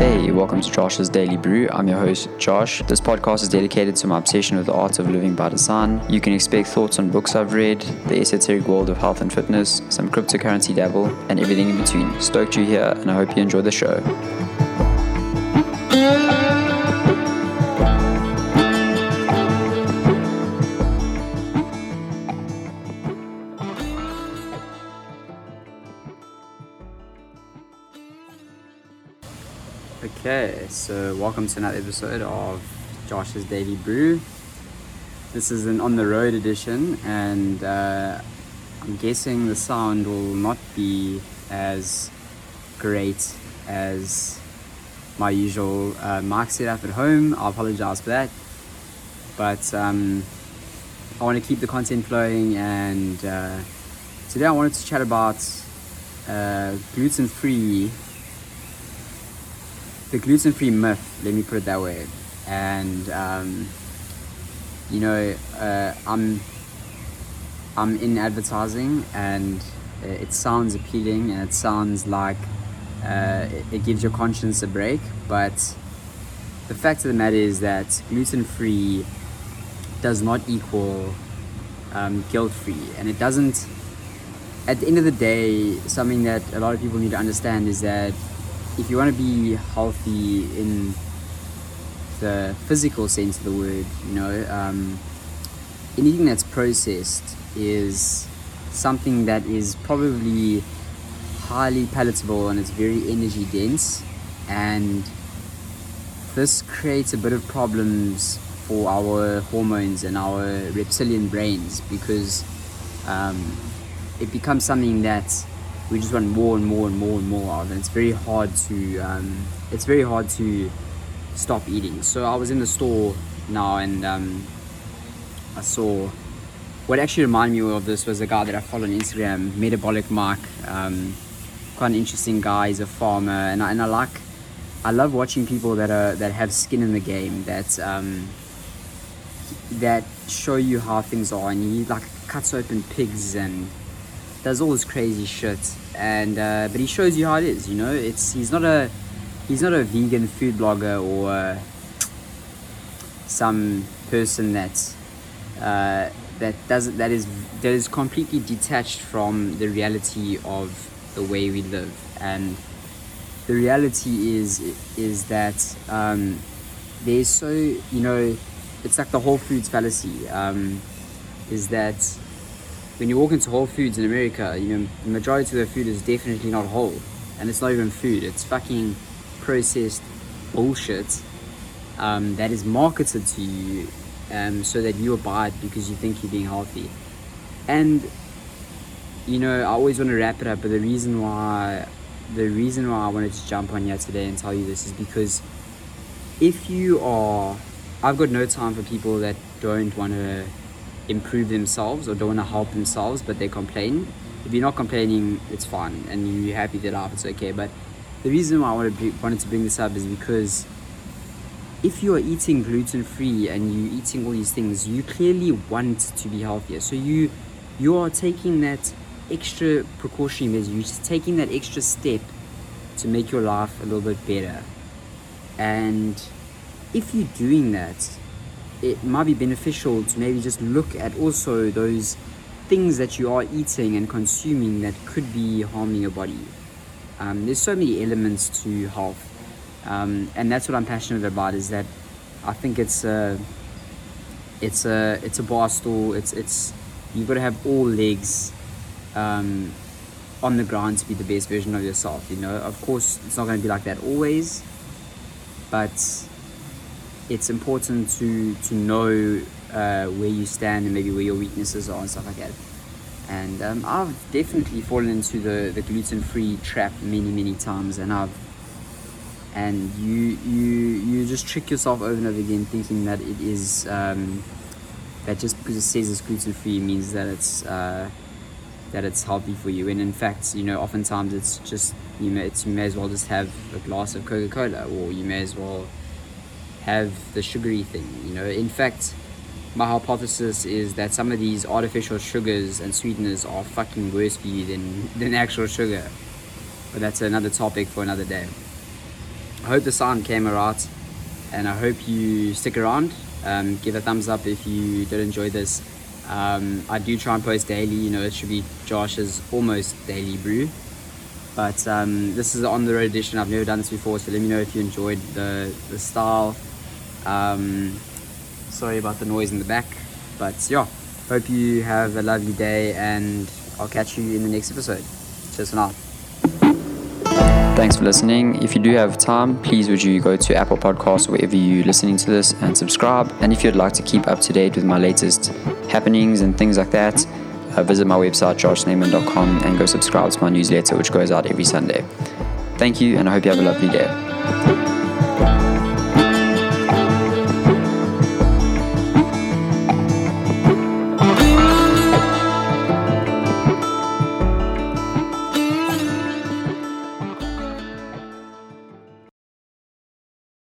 Hey, welcome to Josh's Daily Brew. I'm your host, Josh. This podcast is dedicated to my obsession with the art of living by design. You can expect thoughts on books I've read, the esoteric world of health and fitness, some cryptocurrency dabble, and everything in between. Stoked you're here, and I hope you enjoy the show. Okay, so welcome to another episode of Josh's Daily Brew. This is an on the road edition, and uh, I'm guessing the sound will not be as great as my usual uh, mic setup at home. I apologize for that, but um, I want to keep the content flowing, and uh, today I wanted to chat about uh, gluten free the gluten free myth, let me put it that way. And, um, you know, uh, I'm, I'm in advertising and it sounds appealing and it sounds like uh, it gives your conscience a break. But the fact of the matter is that gluten free does not equal um, guilt free. And it doesn't, at the end of the day, something that a lot of people need to understand is that if you want to be healthy in the physical sense of the word, you know, um, anything that's processed is something that is probably highly palatable and it's very energy dense. And this creates a bit of problems for our hormones and our reptilian brains because um, it becomes something that we just want more and more and more and more of, and it's very hard to um, it's very hard to stop eating. So I was in the store now, and um, I saw what actually reminded me of this was a guy that I follow on Instagram, Metabolic Mark. Um, quite an interesting guy. He's a farmer, and I, and I like I love watching people that are that have skin in the game that um, that show you how things are, and he like cuts open pigs and does all this crazy shit. And uh, but he shows you how it is you know? It's he's not a he's not a vegan food blogger or uh, some person that uh, that does that is that is completely detached from the reality of the way we live. And the reality is is that um, there's so you know it's like the whole foods fallacy um, is that when you walk into Whole Foods in America, you know, the majority of their food is definitely not whole. And it's not even food, it's fucking processed bullshit um, that is marketed to you um, so that you buy it because you think you're being healthy. And, you know, I always want to wrap it up, but the reason why the reason why I wanted to jump on here today and tell you this is because if you are I've got no time for people that don't want to improve themselves or don't want to help themselves, but they complain. If you're not complaining, it's fine, and you're happy that life, it's okay. But the reason why I wanted to, wanted to bring this up is because if you are eating gluten free and you're eating all these things, you clearly want to be healthier. So you you are taking that extra precautionary measure. You're just taking that extra step to make your life a little bit better. And if you're doing that, it might be beneficial to maybe just look at also those things that you are eating and consuming that could be harming your body. Um, there's so many elements to health, um, and that's what I'm passionate about. Is that I think it's a, it's a, it's a bar stool. It's it's you've got to have all legs um, on the ground to be the best version of yourself. You know, of course, it's not going to be like that always, but it's important to to know uh, where you stand and maybe where your weaknesses are and stuff like that. And um, I've definitely fallen into the, the gluten free trap many many times, and I've and you you you just trick yourself over and over again thinking that it is um, that just because it says it's gluten free means that it's uh, that it's healthy for you. And in fact, you know, oftentimes it's just you may you may as well just have a glass of Coca Cola, or you may as well have the sugary thing. You know, in fact, my hypothesis is that some of these artificial sugars and sweeteners are fucking worse for you than, than actual sugar. But that's another topic for another day. I hope the sound came out, and I hope you stick around. Um, give a thumbs up if you did enjoy this. Um, I do try and post daily. You know, it should be Josh's almost daily brew. But um, this is an on the road edition. I've never done this before, so let me know if you enjoyed the the style. Um, sorry about the noise in the back, but yeah, hope you have a lovely day, and I'll catch you in the next episode. Cheers for now. Thanks for listening. If you do have time, please would you go to Apple Podcasts or wherever you're listening to this and subscribe. And if you'd like to keep up to date with my latest happenings and things like that, uh, visit my website, joshsnyman.com, and go subscribe to my newsletter, which goes out every Sunday. Thank you, and I hope you have a lovely day.